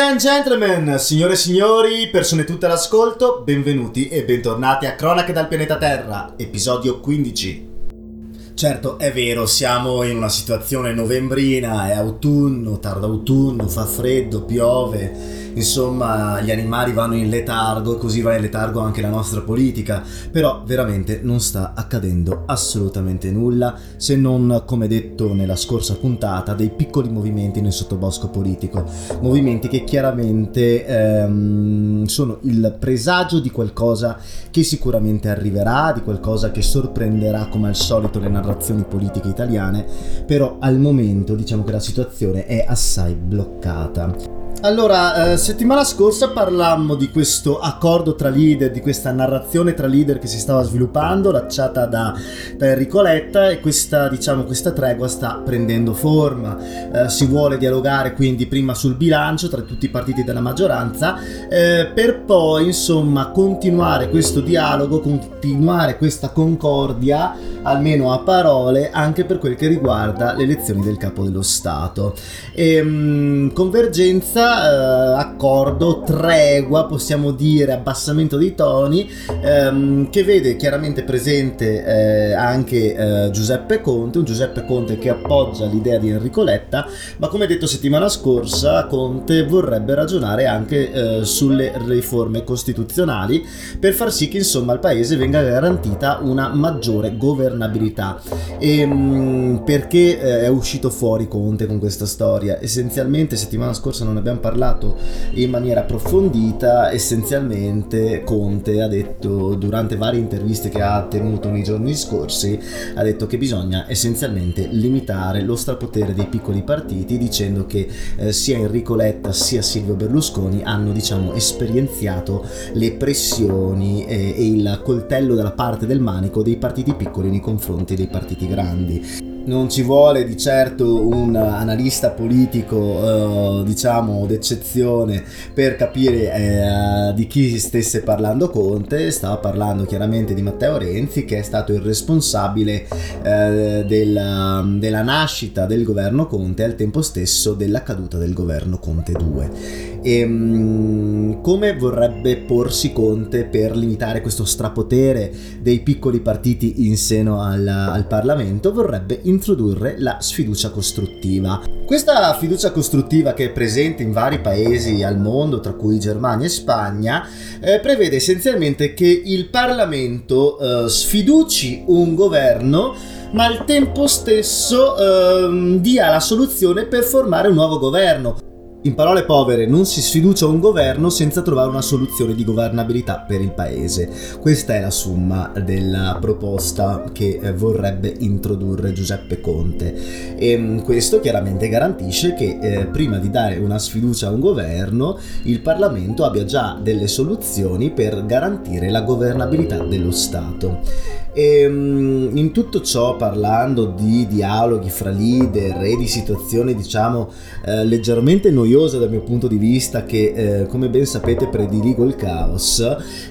And gentlemen, signore e signori, persone tutte all'ascolto, benvenuti e bentornati a Cronache dal pianeta Terra, episodio 15. Certo, è vero, siamo in una situazione novembrina, è autunno, tardo autunno, fa freddo, piove, insomma gli animali vanno in letargo così va in letargo anche la nostra politica, però veramente non sta accadendo assolutamente nulla se non, come detto nella scorsa puntata, dei piccoli movimenti nel sottobosco politico, movimenti che chiaramente ehm, sono il presagio di qualcosa che sicuramente arriverà, di qualcosa che sorprenderà come al solito le narrazioni politiche italiane, però al momento diciamo che la situazione è assai bloccata. Allora, eh, settimana scorsa parlammo di questo accordo tra leader, di questa narrazione tra leader che si stava sviluppando, lanciata da, da Enrico Letta e questa, diciamo, questa tregua sta prendendo forma. Eh, si vuole dialogare quindi prima sul bilancio tra tutti i partiti della maggioranza, eh, per poi insomma continuare questo dialogo, continuare questa concordia, almeno a parole, anche per quel che riguarda le elezioni del capo dello Stato. E, ehm, mh, convergenza eh, accordo, tregua, possiamo dire, abbassamento dei toni, ehm, che vede chiaramente presente eh, anche eh, Giuseppe Conte, un Giuseppe Conte che appoggia l'idea di Enrico Letta, ma come detto settimana scorsa Conte vorrebbe ragionare anche eh, sulle riforme costituzionali per far sì che insomma al paese venga garantita una maggiore governabilità. E, ehm, mh, perché eh, è uscito fuori Conte con questa storia? Essenzialmente settimana scorsa non abbiamo abbiamo parlato in maniera approfondita, essenzialmente Conte ha detto durante varie interviste che ha tenuto nei giorni scorsi, ha detto che bisogna essenzialmente limitare lo strapotere dei piccoli partiti dicendo che eh, sia Enrico Letta sia Silvio Berlusconi hanno diciamo esperienziato le pressioni eh, e il coltello dalla parte del manico dei partiti piccoli nei confronti dei partiti grandi non ci vuole di certo un analista politico, eh, diciamo, d'eccezione per capire eh, di chi stesse parlando Conte. Stava parlando chiaramente di Matteo Renzi, che è stato il responsabile eh, della, della, nascita del governo Conte e al tempo stesso della caduta del governo Conte 2. E, mh, come vorrebbe porsi Conte per limitare questo strapotere dei piccoli partiti in seno al, al Parlamento? Vorrebbe introdurre la sfiducia costruttiva. Questa fiducia costruttiva che è presente in vari paesi al mondo, tra cui Germania e Spagna, eh, prevede essenzialmente che il Parlamento eh, sfiduci un governo ma al tempo stesso eh, dia la soluzione per formare un nuovo governo. In parole povere, non si sfiducia un governo senza trovare una soluzione di governabilità per il paese. Questa è la summa della proposta che vorrebbe introdurre Giuseppe Conte. E mm, questo chiaramente garantisce che eh, prima di dare una sfiducia a un governo, il Parlamento abbia già delle soluzioni per garantire la governabilità dello Stato. E ehm, in tutto ciò, parlando di dialoghi fra leader e di situazioni, diciamo, eh, leggermente noiose dal mio punto di vista, che eh, come ben sapete prediligo il caos,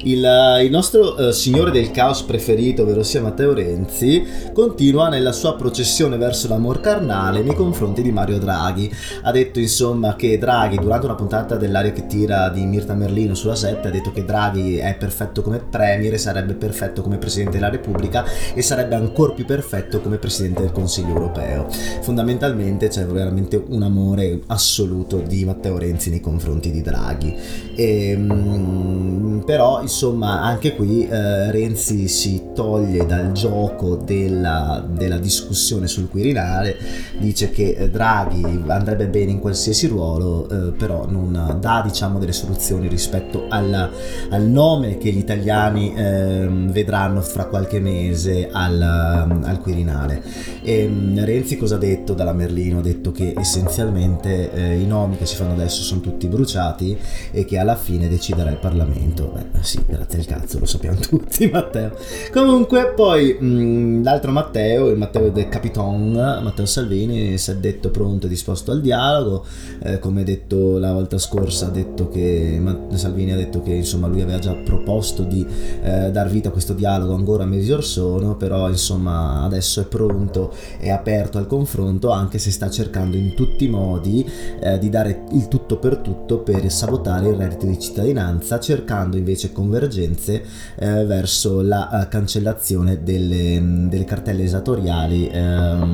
il, il nostro eh, signore del caos preferito, ovvero sia Matteo Renzi, continua nella sua processione verso l'amor carnale nei confronti di Mario Draghi. Ha detto insomma che Draghi, durante una puntata dell'aria che tira di Mirta Merlino sulla 7, ha detto che Draghi è perfetto come premier e sarebbe perfetto come presidente della Repubblica Repubblica e sarebbe ancora più perfetto come Presidente del Consiglio europeo. Fondamentalmente c'è veramente un amore assoluto di Matteo Renzi nei confronti di Draghi. E, ehm, però insomma anche qui eh, Renzi si toglie dal gioco della, della, discussione sul Quirinale, dice che eh, Draghi andrebbe bene in qualsiasi ruolo, eh, però non dà diciamo delle soluzioni rispetto al, al nome che gli italiani ehm, vedranno fra qualche qualche mese al, al Quirinale. E ehm, Renzi cosa ha detto dalla Merlino? Ha detto che essenzialmente eh, i nomi che si fanno adesso sono tutti bruciati e che alla fine deciderà il Parlamento. Beh, sì, grazie al cazzo, lo sappiamo tutti, Matteo. Comunque, poi mh, l'altro Matteo, il Matteo del Capiton, Matteo Salvini, si è detto pronto e disposto al dialogo. Eh, come detto la volta scorsa, ha detto che Salvini ha detto che insomma lui aveva già proposto di eh, dar vita a questo dialogo ancora mesi mesi or sono, però insomma adesso è pronto, è aperto al confronto anche se sta cercando in tutti i modi eh, di dare il tutto per tutto per sabotare il reddito di cittadinanza, cercando invece convergenze eh, verso la uh, cancellazione delle, delle, cartelle esatoriali eh,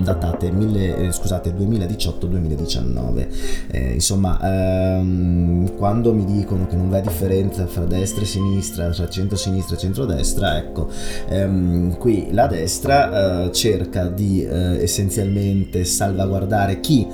datate mille, eh, scusate, 2018-2019. Eh, insomma, ehm, quando mi dicono che non v'è differenza fra destra e sinistra, tra centro-sinistra e centro-destra, ecco, ehm, qui la destra eh, cerca di eh, essenzialmente salvaguardare chi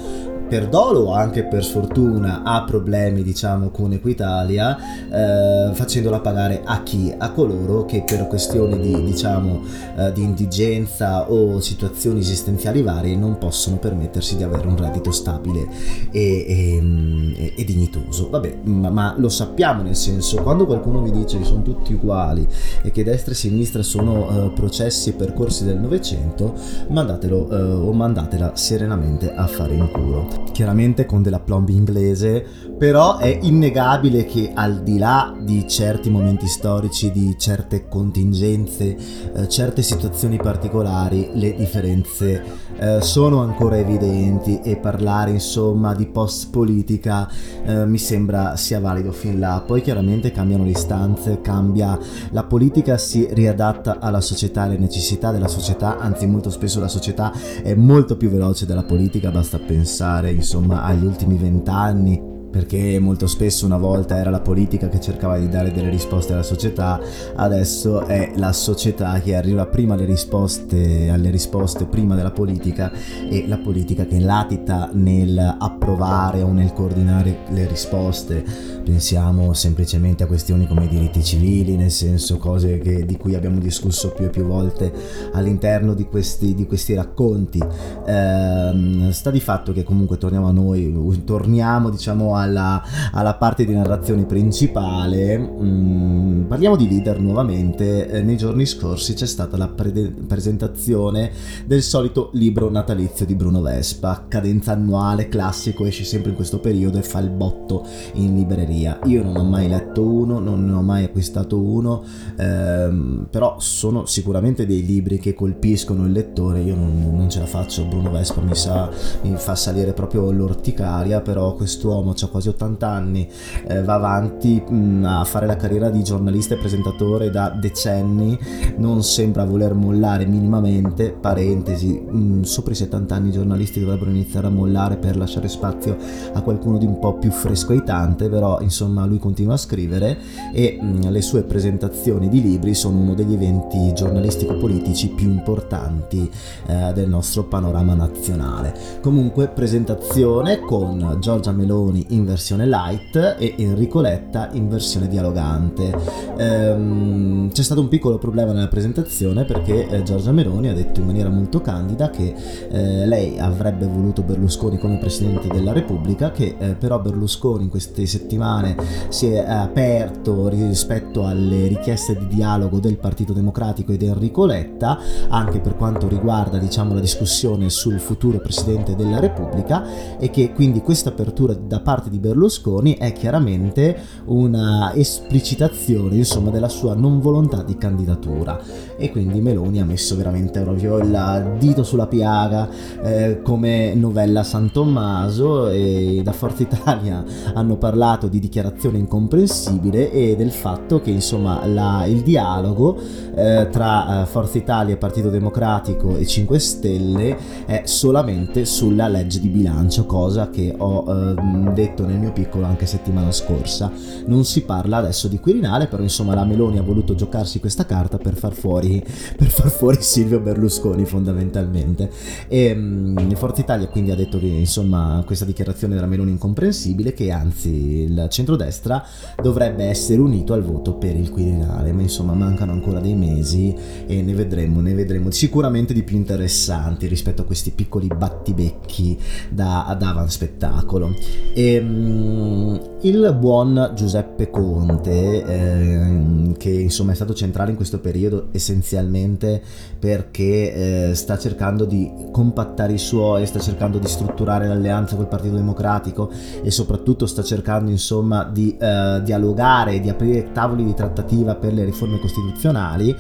per dolo o anche per sfortuna ha problemi diciamo con Equitalia eh, facendola pagare a chi? A coloro che per questioni di diciamo eh, di indigenza o situazioni esistenziali varie non possono permettersi di avere un reddito stabile e, e, e dignitoso vabbè ma, ma, lo sappiamo nel senso quando qualcuno vi dice che sono tutti uguali e che destra e sinistra sono eh, processi e percorsi del novecento mandatelo eh, o mandatela serenamente a fare in culo chiaramente con della plomb inglese, però è innegabile che al di là di certi momenti storici, di certe contingenze, eh, certe situazioni particolari, le differenze eh, sono ancora evidenti e parlare insomma di post politica eh, mi sembra sia valido fin là. Poi chiaramente cambiano le istanze, cambia la politica, si riadatta alla società, alle necessità della società, anzi molto spesso la società è molto più veloce della politica, basta pensare insomma agli ultimi vent'anni perché molto spesso una volta era la politica che cercava di dare delle risposte alla società, adesso è la società che arriva prima alle risposte, alle risposte prima della politica e la politica che latita nel approvare o nel coordinare le risposte. Pensiamo semplicemente a questioni come i diritti civili, nel senso cose che, di cui abbiamo discusso più e più volte all'interno di questi, di questi racconti. Eh, sta di fatto che comunque torniamo a noi, torniamo diciamo alla, alla parte di narrazione principale, mm, parliamo di leader nuovamente. Eh, nei giorni scorsi c'è stata la pre- presentazione del solito libro natalizio di Bruno Vespa, cadenza annuale, classico, esce sempre in questo periodo e fa il botto in libreria. Io non ho mai letto uno, non ne ho mai acquistato uno, ehm, però sono sicuramente dei libri che colpiscono il lettore. Io non, non ce la faccio, Bruno Vespa mi, sa, mi fa salire proprio l'orticaria, però quest'uomo ha quasi 80 anni, eh, va avanti mh, mm, a fare la carriera di giornalista e presentatore da decenni, non sembra voler mollare minimamente, parentesi, mh, mm, sopra i 70 anni i giornalisti dovrebbero iniziare a mollare per lasciare spazio a qualcuno di un po' più fresco e tante, però insomma lui continua a scrivere e mh, mm, le sue presentazioni di libri sono uno degli eventi giornalistico-politici più importanti eh, del nostro panorama nazionale. Comunque presentazione con Giorgia Meloni in versione light e Enrico Letta in versione dialogante. Ehm, c'è stato un piccolo problema nella presentazione perché eh, Giorgia Meloni ha detto in maniera molto candida che eh, lei avrebbe voluto Berlusconi come Presidente della Repubblica, che eh, però Berlusconi in queste settimane si è aperto rispetto alle richieste di dialogo del Partito Democratico ed Enrico Letta, anche per quanto riguarda diciamo, la discussione sul futuro Presidente della Repubblica e che quindi questa apertura da parte parte di Berlusconi è chiaramente una esplicitazione insomma della sua non volontà di candidatura. E quindi Meloni ha messo veramente proprio il dito sulla piaga eh, come novella San Tommaso e da Forza Italia hanno parlato di dichiarazione incomprensibile e del fatto che insomma la, il dialogo eh, tra eh, Forza Italia, Partito Democratico e 5 Stelle è solamente sulla legge di bilancio cosa che ho eh, detto detto nel mio piccolo anche settimana scorsa. Non si parla adesso di Quirinale, però insomma la Meloni ha voluto giocarsi questa carta per far fuori, per far fuori Silvio Berlusconi fondamentalmente. E um, Forza Italia quindi ha detto che insomma questa dichiarazione della Meloni è incomprensibile, che anzi il centrodestra dovrebbe essere unito al voto per il Quirinale, ma insomma mancano ancora dei mesi e ne vedremo, ne vedremo sicuramente di più interessanti rispetto a questi piccoli battibecchi da, da spettacolo. E, ehm, il buon Giuseppe Conte, eh, che insomma è stato centrale in questo periodo essenzialmente perché eh, sta cercando di compattare i suoi, sta cercando di strutturare l'alleanza col Partito Democratico e soprattutto sta cercando insomma di eh, dialogare, di aprire tavoli di trattativa per le riforme costituzionali,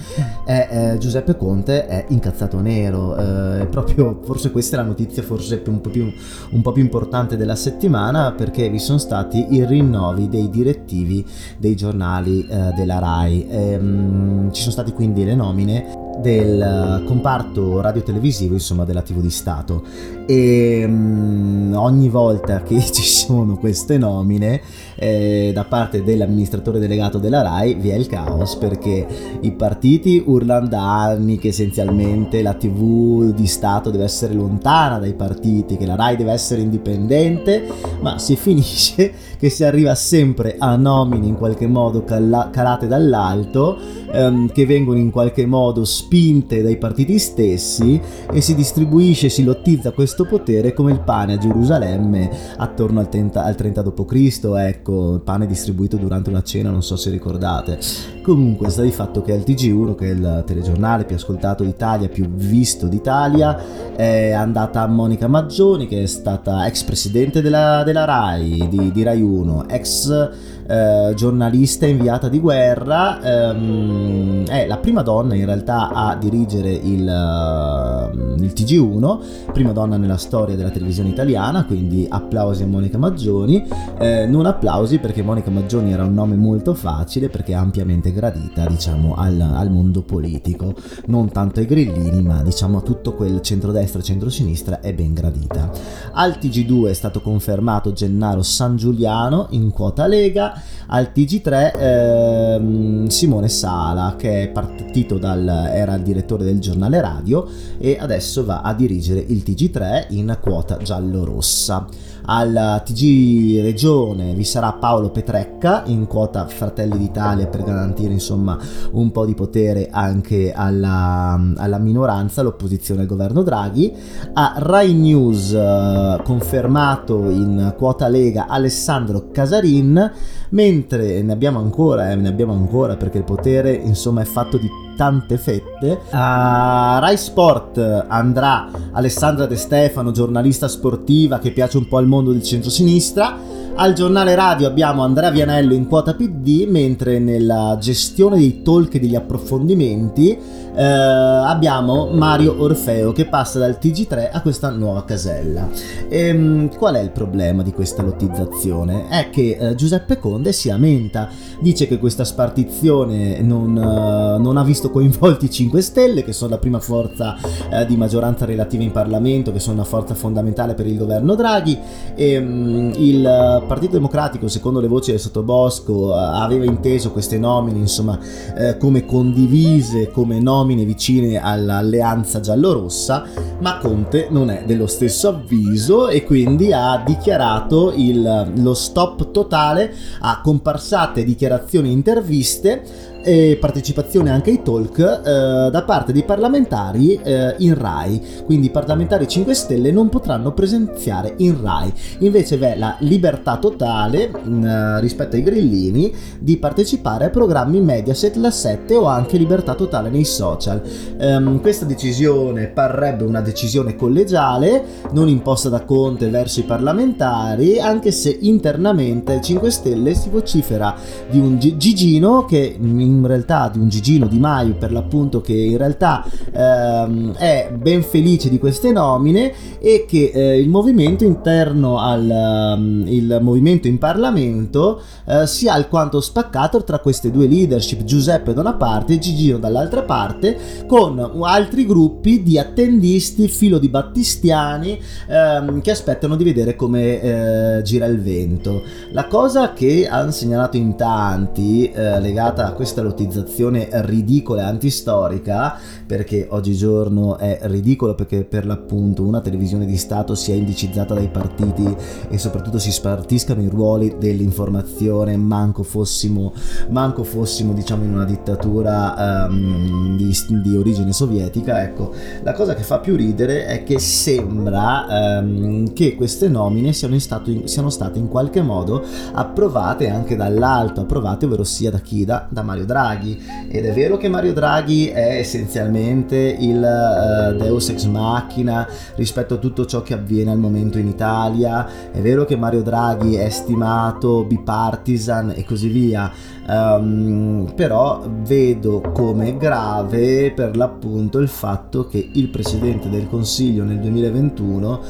eh, Giuseppe Conte è incazzato nero, eh, proprio forse questa è la notizia forse un po, più, un po' più importante della settimana perché vi sono stati i rinnovi dei direttivi dei giornali eh, della RAI. Ehm, ci sono stati quindi le nomine del comparto radiotelevisivo, insomma della TV di Stato. E um, ogni volta che ci sono queste nomine eh, da parte dell'amministratore delegato della RAI vi è il caos perché i partiti urlano da anni che essenzialmente la TV di Stato deve essere lontana dai partiti, che la RAI deve essere indipendente, ma si finisce che si arriva sempre a nomine in qualche modo cala- calate dall'alto, ehm, che vengono in qualche modo spinte dai partiti stessi e si distribuisce, si lottizza questo potere come il pane a Gerusalemme attorno al, 30, al 30 d.C., ecco, il pane distribuito durante una cena, non so se ricordate. Comunque sta di fatto che il TG1, che è il telegiornale più ascoltato d'Italia, più visto d'Italia, è andata a Monica Maggioni, che è stata ex presidente della, della RAI, di, di Rai 1, ex eh, giornalista inviata di guerra, ehm, è la prima donna in realtà a dirigere il, uh, il, TG1, prima donna nella storia della televisione italiana, quindi applausi a Monica Maggioni, eh, non applausi perché Monica Maggioni era un nome molto facile perché è ampiamente gradita diciamo al, al mondo politico, non tanto ai grillini ma diciamo a tutto quel centrodestra e centrosinistra è ben gradita. Al TG2 è stato confermato Gennaro San Giuliano in quota Lega, al TG3 ehm, Simone Sala che è partito dal era il direttore del giornale radio e adesso va a dirigere il TG3 in quota giallo-rossa al TG Regione vi sarà Paolo Petrecca in quota Fratelli d'Italia per garantire insomma un po' di potere anche alla, alla minoranza, l'opposizione al governo Draghi. A Rai News eh, confermato in quota Lega Alessandro Casarin, mentre ne abbiamo ancora, eh, ne abbiamo ancora perché il potere insomma è fatto di tante fette. A Rai Sport andrà Alessandra De Stefano, giornalista sportiva che piace un po' al mondo del centro-sinistra. Al giornale radio abbiamo Andrea Vianello in quota PD, mentre nella gestione dei talk e degli approfondimenti eh, abbiamo Mario Orfeo che passa dal TG3 a questa nuova casella. E, ehm, qual è il problema di questa lottizzazione? È che eh, Giuseppe Conde si lamenta, dice che questa spartizione non, uh, non, ha visto coinvolti i 5 Stelle, che sono la prima forza uh, di maggioranza relativa in Parlamento, che sono una forza fondamentale per il governo Draghi, e um, il Partito Democratico, secondo le voci del Sottobosco, aveva inteso queste nomine insomma, eh, come condivise, come nomine vicine all'alleanza giallorossa, ma Conte non è dello stesso avviso e quindi ha dichiarato il, lo stop totale a comparsate, dichiarazioni e interviste e partecipazione anche ai talk eh, da parte dei parlamentari eh, in RAI, quindi i parlamentari 5 Stelle non potranno presenziare in RAI, invece v'è la libertà totale mh, eh, rispetto ai grillini di partecipare a programmi Mediaset, la 7 o anche libertà totale nei social. Um, questa decisione parrebbe una decisione collegiale, non imposta da Conte verso i parlamentari, anche se internamente 5 Stelle si vocifera di un Gigino che in realtà di un Gigino Di Maio per l'appunto che in realtà ehm, è ben felice di queste nomine e che eh, il movimento interno al um, il movimento in Parlamento eh, sia alquanto spaccato tra queste due leadership, Giuseppe da una parte e Gigino dall'altra parte, con altri gruppi di attendisti, filo di battistiani ehm, che aspettano di vedere come eh, gira il vento. La cosa che hanno segnalato in tanti eh, legata a questa questa lottizzazione ridicola e antistorica, perché oggigiorno è ridicolo perché per l'appunto una televisione di Stato sia indicizzata dai partiti e soprattutto si spartiscano i ruoli dell'informazione, manco fossimo, manco fossimo diciamo in una dittatura um, di, di, origine sovietica, ecco, la cosa che fa più ridere è che sembra um, che queste nomine siano, stato, siano state in qualche modo approvate anche dall'alto, approvate ovvero sia da chi? Da, da Mario Draghi. Ed è vero che Mario Draghi è essenzialmente il uh, Deus ex machina rispetto a tutto ciò che avviene al momento in Italia, è vero che Mario Draghi è stimato, bipartisan e così via, um, però vedo come grave per l'appunto il fatto che il Presidente del Consiglio nel 2021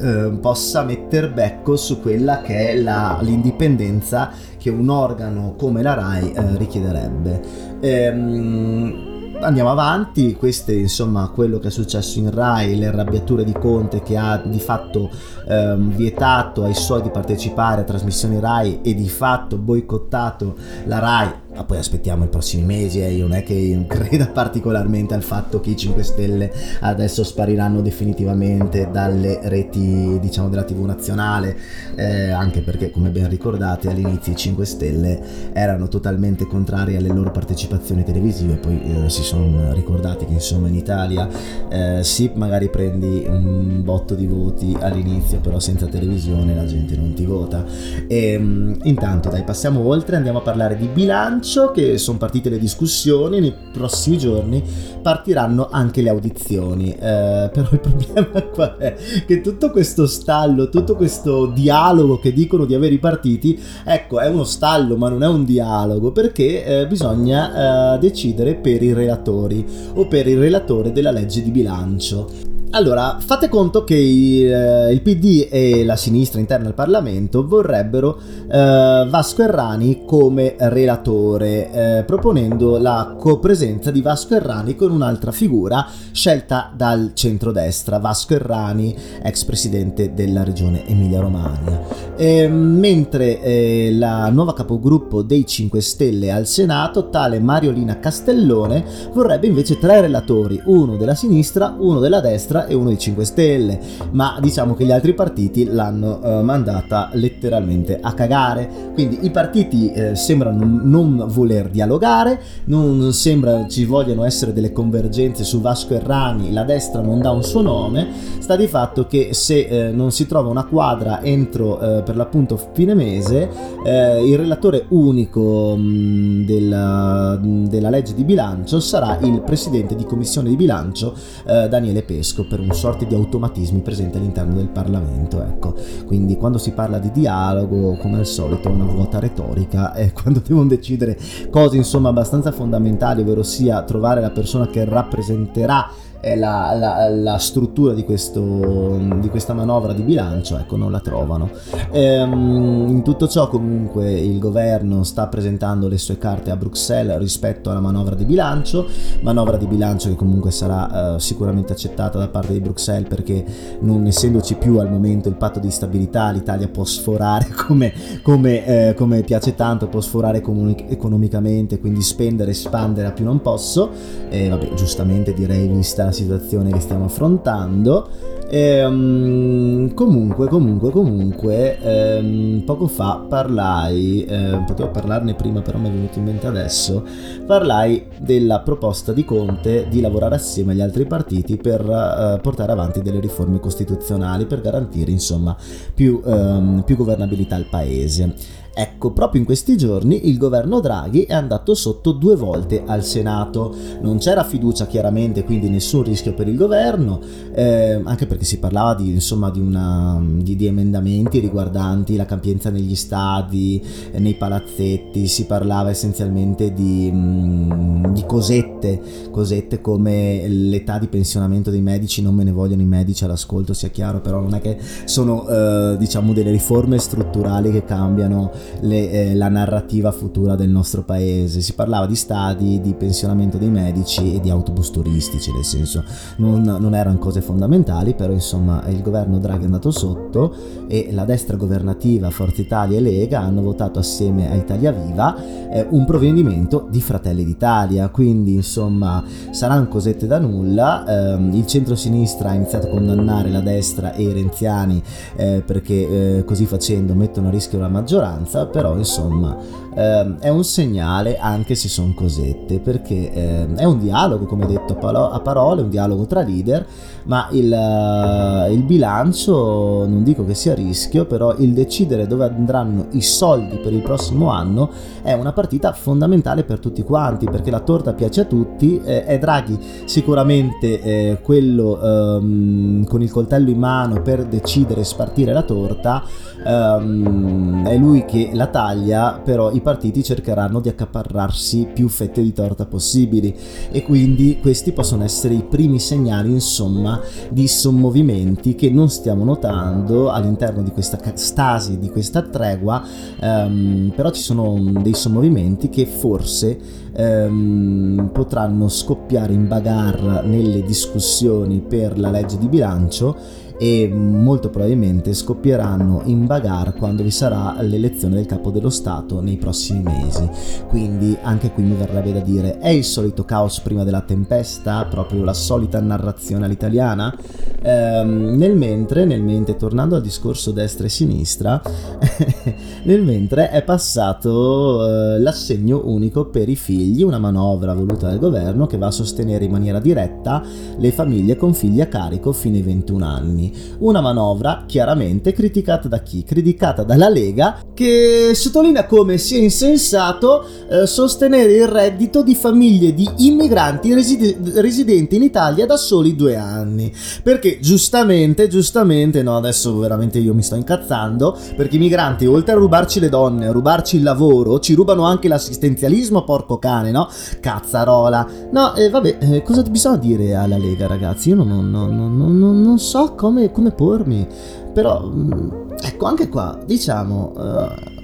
eh, possa metter becco su quella che è la, l'indipendenza che un organo come la RAI eh, richiederebbe. Ehm, andiamo avanti, questo è insomma quello che è successo in Rai, le arrabbiature di Conte che ha di fatto ehm, vietato ai suoi di partecipare a trasmissioni Rai e di fatto boicottato la Rai ma poi aspettiamo i prossimi mesi e eh. io non è che creda particolarmente al fatto che i 5 Stelle adesso spariranno definitivamente dalle reti diciamo della TV nazionale eh, anche perché come ben ricordate all'inizio i 5 Stelle erano totalmente contrari alle loro partecipazioni televisive poi eh, si sono ricordati che insomma in Italia eh, sì magari prendi un botto di voti all'inizio però senza televisione la gente non ti vota e ehm, intanto dai passiamo oltre andiamo a parlare di bilancio annuncio che sono partite le discussioni, nei prossimi giorni partiranno anche le audizioni. Eh, però il problema qual è? Che tutto questo stallo, tutto questo dialogo che dicono di avere i partiti, ecco, è uno stallo, ma non è un dialogo, perché eh, bisogna eh, decidere per i relatori o per il relatore della legge di bilancio. Allora, fate conto che il, eh, il, PD e la sinistra interna al Parlamento vorrebbero eh, Vasco Errani come relatore, eh, proponendo la copresenza di Vasco Errani con un'altra figura scelta dal centrodestra, Vasco Errani, ex presidente della regione Emilia-Romagna. Eh, mentre eh, la nuova capogruppo dei 5 Stelle al Senato, tale Mariolina Castellone, vorrebbe invece tre relatori, uno della sinistra, uno della destra destra e uno dei 5 Stelle, ma diciamo che gli altri partiti l'hanno eh, mandata letteralmente a cagare. Quindi i partiti eh, sembrano non voler dialogare, non sembra ci vogliano essere delle convergenze su Vasco Errani, la destra non dà un suo nome, sta di fatto che se eh, non si trova una quadra entro eh, per l'appunto fine mese, eh, il relatore unico mh, mm, della, della legge di bilancio sarà il presidente di commissione di bilancio eh, Daniele Pesco per un sorte di automatismi presenti all'interno del Parlamento. Ecco. Quindi quando si parla di dialogo, come al solito, è una vuota retorica e quando devono decidere cose insomma abbastanza fondamentali, ovvero sia trovare la persona che rappresenterà la, la, la struttura di, questo, di, questa manovra di bilancio, ecco, non la trovano. Ehm, in tutto ciò comunque il governo sta presentando le sue carte a Bruxelles rispetto alla manovra di bilancio, manovra di bilancio che comunque sarà eh, sicuramente accettata da parte di Bruxelles perché non essendoci più al momento il patto di stabilità l'Italia può sforare come, come, eh, come piace tanto, può sforare comuni- economicamente, quindi spendere, espandere a più non posso, e vabbè giustamente direi vista la situazione che stiamo affrontando. E, um, comunque, comunque, comunque, um, poco fa parlai, eh, potevo parlarne prima, però mi è venuto in mente adesso. Parlai della proposta di Conte di lavorare assieme agli altri partiti per uh, portare avanti delle riforme costituzionali per garantire, insomma, più, um, più governabilità al paese. Ecco, proprio in questi giorni il governo Draghi è andato sotto due volte al Senato. Non c'era fiducia chiaramente, quindi nessun rischio per il governo, eh, anche perché si parlava di, insomma, di, una, di, di, emendamenti riguardanti la capienza negli stadi, eh, nei palazzetti, si parlava essenzialmente di, mm, di cosette, cosette come l'età di pensionamento dei medici, non me ne vogliono i medici all'ascolto, sia chiaro, però non è che sono eh, diciamo delle riforme strutturali che cambiano le, eh, la narrativa futura del nostro paese. Si parlava di stadi, di pensionamento dei medici e di autobus turistici, nel senso non, non erano cose fondamentali, però insomma il governo Draghi è andato sotto e la destra governativa Forza Italia e Lega hanno votato assieme a Italia Viva eh, un provvedimento di Fratelli d'Italia, quindi insomma saranno cosette da nulla. Eh, il centro-sinistra ha iniziato a condannare la destra e i renziani eh, perché eh, così facendo mettono a rischio la maggioranza, però insomma eh, è un segnale anche se sono cosette, perché eh, è un dialogo, come detto a parole, un dialogo tra leader, ma il, uh, il bilancio non dico che sia a rischio, però il decidere dove andranno i soldi per il prossimo anno è una partita fondamentale per tutti quanti, perché la torta piace a tutti, eh, è Draghi sicuramente eh, quello um, con il coltello in mano per decidere e spartire la torta, um, è lui che la taglia, però i partiti cercheranno di accaparrarsi più fette di torta possibili. E quindi questi possono essere i primi segnali insomma di sommovimenti che non stiamo notando all'interno di questa stasi, di questa tregua, um, però ci sono dei sommovimenti che forse um, potranno scoppiare in bagarre nelle discussioni per la legge di bilancio e molto probabilmente scoppieranno in bagarre quando vi sarà l'elezione del capo dello Stato nei prossimi mesi. Quindi anche qui mi verrebbe da dire, è il solito caos prima della tempesta, proprio la solita narrazione all'italiana? Ehm, nel mentre, nel mentre, tornando al discorso destra e sinistra, nel mentre è passato eh, l'assegno unico per i figli, una manovra voluta dal governo che va a sostenere in maniera diretta le famiglie con figli a carico fino ai 21 anni. Una manovra chiaramente criticata da chi? Criticata dalla Lega che sottolinea come sia insensato eh, sostenere il reddito di famiglie di immigranti reside- residenti in Italia da soli due anni. Perché giustamente, giustamente, no adesso veramente io mi sto incazzando, perché i migranti oltre a rubarci le donne, a rubarci il lavoro, ci rubano anche l'assistenzialismo, porco cane, no? Cazzarola. No, eh, vabbè, eh, cosa bisogna dire alla Lega ragazzi? Io non, non, non, non so come come, come pormi. Però, mm, ecco, anche qua, diciamo, uh,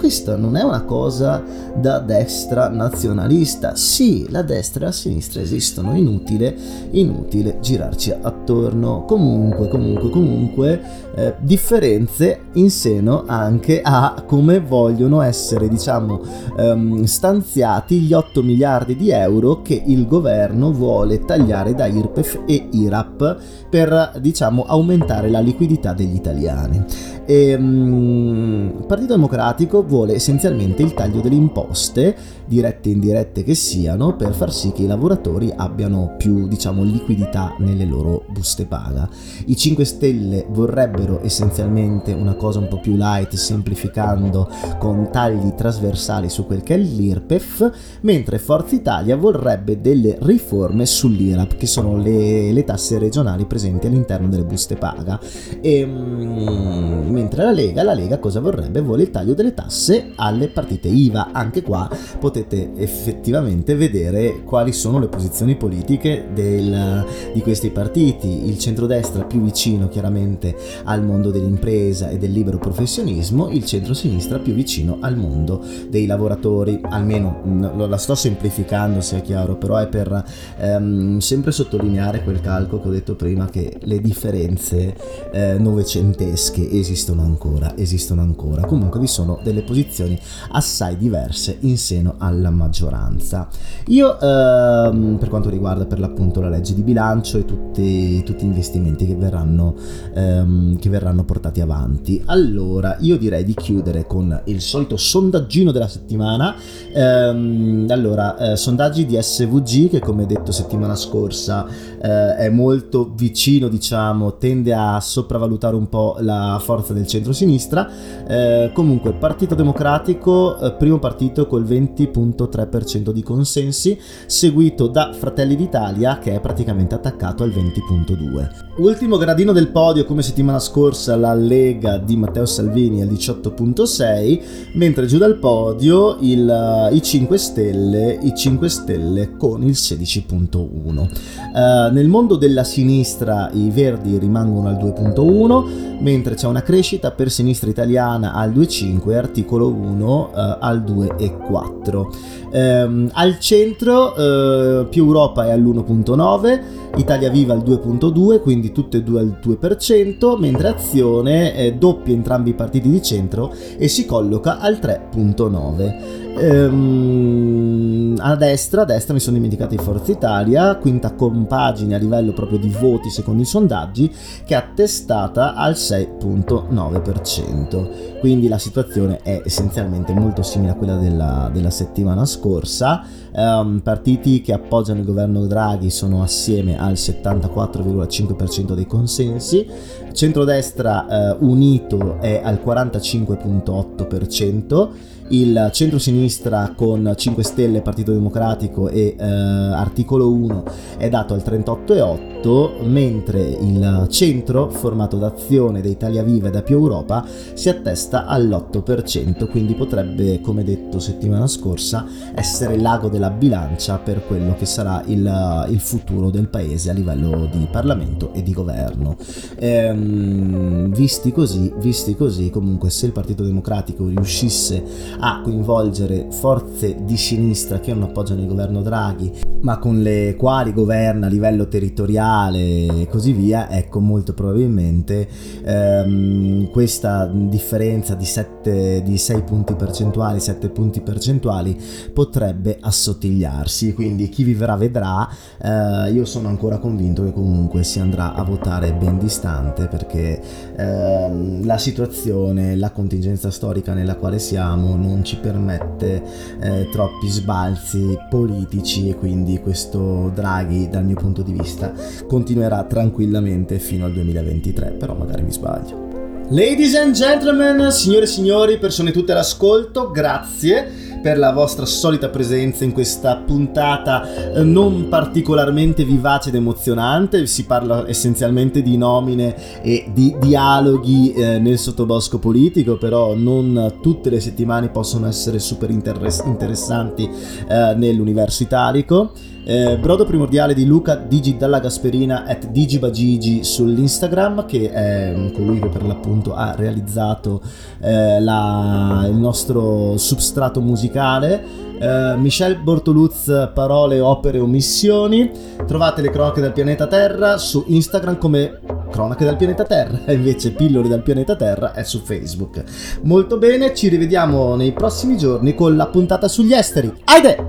questa non è una cosa da destra nazionalista. Sì, la destra e la sinistra esistono, inutile, inutile girarci attorno. Comunque, comunque, comunque, eh, differenze in seno anche a come vogliono essere, diciamo, um, stanziati gli 8 miliardi di euro che il governo vuole tagliare da IRPEF e IRAP per, diciamo, aumentare la liquidità degli italiani. E, um, il Partito Democratico vuole essenzialmente il taglio delle imposte, dirette e indirette che siano, per far sì che i lavoratori abbiano più, diciamo, liquidità nelle loro buste paga. I 5 Stelle vorrebbero essenzialmente una cosa un po' più light, semplificando con tagli trasversali su quel che è l'IRPEF, mentre Forza Italia vorrebbe delle riforme sull'IRAP, che sono le, le tasse regionali presenti all'interno delle buste paga. E, mm, mentre la Lega, la Lega cosa vorrebbe? Vuole il taglio delle tasse alle partite IVA. Anche qua potete effettivamente vedere quali sono le posizioni politiche del, di questi partiti. Il centrodestra più vicino chiaramente al mondo dell'impresa e del libero professionismo, il centro-sinistra più vicino al mondo dei lavoratori. Almeno mm, la sto semplificando, sia chiaro, però è per ehm, sempre sottolineare quel calco che ho detto prima che le differenze eh, novecentesche esistono ancora, esistono ancora. Comunque vi sono delle posizioni assai diverse in seno alla maggioranza. Io ehm, per quanto riguarda per l'appunto la legge di bilancio e tutti, tutti gli investimenti che verranno, ehm, che verranno portati avanti, allora io direi di chiudere con il solito sondaggino della settimana. Ehm, allora, eh, sondaggi di SVG che come detto settimana scorsa eh, è molto vicino, diciamo, tende a sopravvalutare un po' la forza del centro-sinistra. Eh, comunque, Partito Democratico, eh, primo partito col 20.3% di consensi, seguito da Fratelli d'Italia che è praticamente attaccato al 20.2%. Ultimo gradino del podio come settimana scorsa la Lega di Matteo Salvini al 18.6, mentre giù dal podio il, uh, i 5 Stelle, i 5 Stelle con il 16.1. Uh, eh, nel mondo della sinistra i Verdi rimangono al 2.1, mentre c'è una crescita per sinistra italiana al 2.5 e Articolo articolo 1 eh, al 2,4. Ehm, al centro eh, più Europa è all'1,9, Italia Viva al 2,2, quindi tutte e due al 2%, mentre Azione eh, doppia entrambi i partiti di centro e si colloca al 3,9. Ehm, a destra, a destra mi sono dimenticato di Forza Italia, quinta compagine a livello proprio di voti secondo i sondaggi, che è attestata al 6.9%. Quindi la situazione è essenzialmente molto simile a quella della, della settimana scorsa. Um, partiti che appoggiano il governo Draghi sono assieme al 74,5% dei consensi, centrodestra uh, unito è al 45,8%, il centro-sinistra con 5 Stelle, Partito Democratico e eh, Articolo 1 è dato al 38,8, mentre il centro, formato da Azione, da Italia Viva e da Più Europa, si attesta all'8%, quindi potrebbe, come detto settimana scorsa, essere l'ago della bilancia per quello che sarà il, il futuro del paese a livello di Parlamento e di governo. Ehm, visti così, visti così, comunque se il Partito Democratico riuscisse a coinvolgere forze di sinistra che non appoggiano il governo Draghi, ma con le quali governa a livello territoriale e così via, ecco molto probabilmente ehm, questa differenza di, 7, di 6 punti percentuali, 7 punti percentuali potrebbe assottigliarsi, quindi chi vivrà vedrà, eh, io sono ancora convinto che comunque si andrà a votare ben distante perché ehm, la situazione, la contingenza storica nella quale siamo non ci permette eh, troppi sbalzi politici e quindi questo Draghi dal mio punto di vista continuerà tranquillamente fino al 2023, però magari mi sbaglio. Ladies and gentlemen, signore e signori, persone tutte all'ascolto, grazie per la vostra solita presenza in questa puntata eh, non particolarmente vivace ed emozionante. Si parla essenzialmente di nomine e di dialoghi eh, nel sottobosco politico, però non tutte le settimane possono essere super interess- interessanti eh, nell'universo italico. Eh, brodo primordiale di Luca Digi dalla Gasperina at Digibagigi sull'Instagram che è colui che per l'appunto ha realizzato eh, la, il nostro substrato musicale Uh, Michel Bortoluz, parole, opere, omissioni. Trovate le cronache del pianeta Terra su Instagram come cronache del pianeta Terra e invece pillole del pianeta Terra è su Facebook. Molto bene, ci rivediamo nei prossimi giorni con la puntata sugli esteri. Aide!